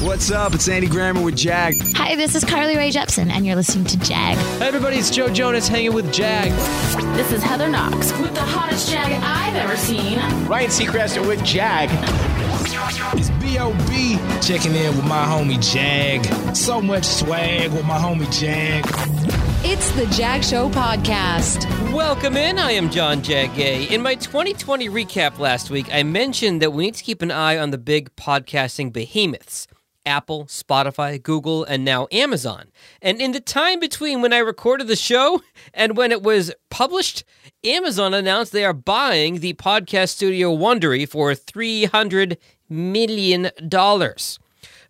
What's up? It's Andy Grammer with Jag. Hi, this is Carly Rae Jepsen, and you're listening to Jag. Hey everybody, it's Joe Jonas hanging with Jag. This is Heather Knox with the hottest Jag I've ever seen. Ryan Seacrest with Jag. It's B.O.B. checking in with my homie Jag. So much swag with my homie Jag. It's the Jag Show podcast. Welcome in. I am John Jagay. In my 2020 recap last week, I mentioned that we need to keep an eye on the big podcasting behemoths. Apple, Spotify, Google, and now Amazon. And in the time between when I recorded the show and when it was published, Amazon announced they are buying the podcast studio Wondery for $300 million.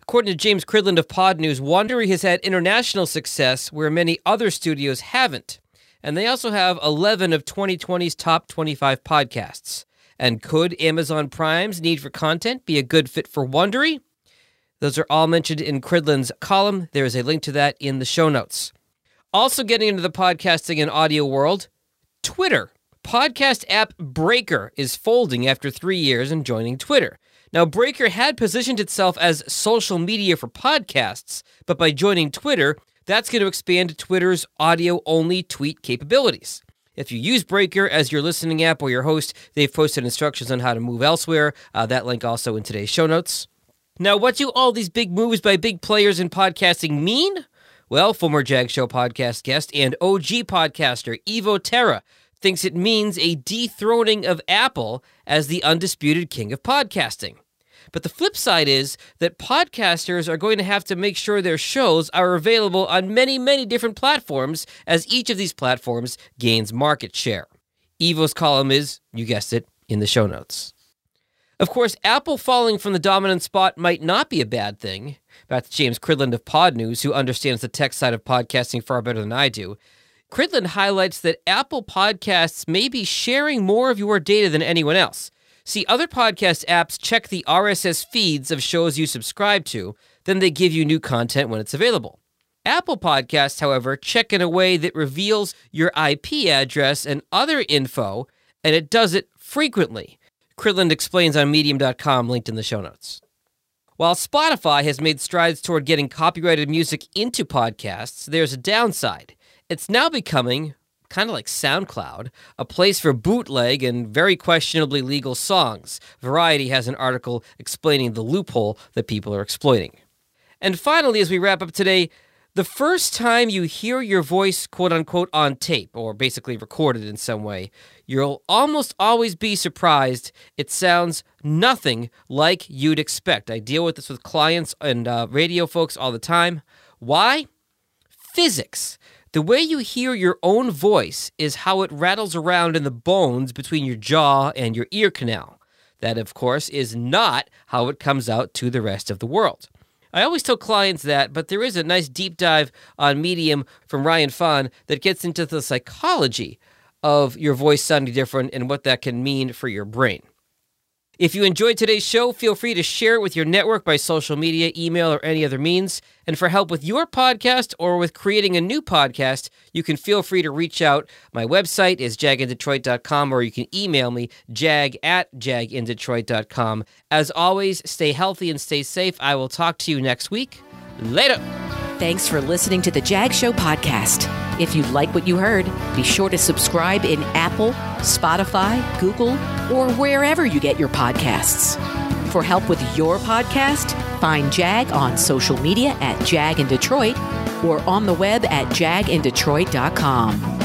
According to James Cridland of Pod News, Wondery has had international success where many other studios haven't. And they also have 11 of 2020's top 25 podcasts. And could Amazon Prime's need for content be a good fit for Wondery? Those are all mentioned in Cridland's column. There is a link to that in the show notes. Also, getting into the podcasting and audio world, Twitter. Podcast app Breaker is folding after three years and joining Twitter. Now, Breaker had positioned itself as social media for podcasts, but by joining Twitter, that's going to expand Twitter's audio only tweet capabilities. If you use Breaker as your listening app or your host, they've posted instructions on how to move elsewhere. Uh, that link also in today's show notes. Now, what do all these big moves by big players in podcasting mean? Well, former Jag Show podcast guest and OG podcaster Evo Terra thinks it means a dethroning of Apple as the undisputed king of podcasting. But the flip side is that podcasters are going to have to make sure their shows are available on many, many different platforms as each of these platforms gains market share. Evo's column is, you guessed it, in the show notes. Of course, Apple falling from the dominant spot might not be a bad thing. To James Cridland of Pod News, who understands the tech side of podcasting far better than I do. Cridland highlights that Apple Podcasts may be sharing more of your data than anyone else. See, other podcast apps check the RSS feeds of shows you subscribe to, then they give you new content when it's available. Apple Podcasts, however, check in a way that reveals your IP address and other info, and it does it frequently. Cridland explains on medium.com, linked in the show notes. While Spotify has made strides toward getting copyrighted music into podcasts, there's a downside. It's now becoming, kind of like SoundCloud, a place for bootleg and very questionably legal songs. Variety has an article explaining the loophole that people are exploiting. And finally, as we wrap up today, the first time you hear your voice, quote unquote, on tape, or basically recorded in some way, you'll almost always be surprised. It sounds nothing like you'd expect. I deal with this with clients and uh, radio folks all the time. Why? Physics. The way you hear your own voice is how it rattles around in the bones between your jaw and your ear canal. That, of course, is not how it comes out to the rest of the world. I always tell clients that, but there is a nice deep dive on Medium from Ryan Phan that gets into the psychology of your voice sounding different and what that can mean for your brain. If you enjoyed today's show, feel free to share it with your network by social media, email, or any other means. And for help with your podcast or with creating a new podcast, you can feel free to reach out. My website is jagindetroit.com or you can email me, jag at jagindetroit.com. As always, stay healthy and stay safe. I will talk to you next week. Later. Thanks for listening to the Jag Show podcast. If you like what you heard, be sure to subscribe in Apple, Spotify, Google, or wherever you get your podcasts. For help with your podcast, find Jag on social media at Jag in Detroit or on the web at jagindetroit.com.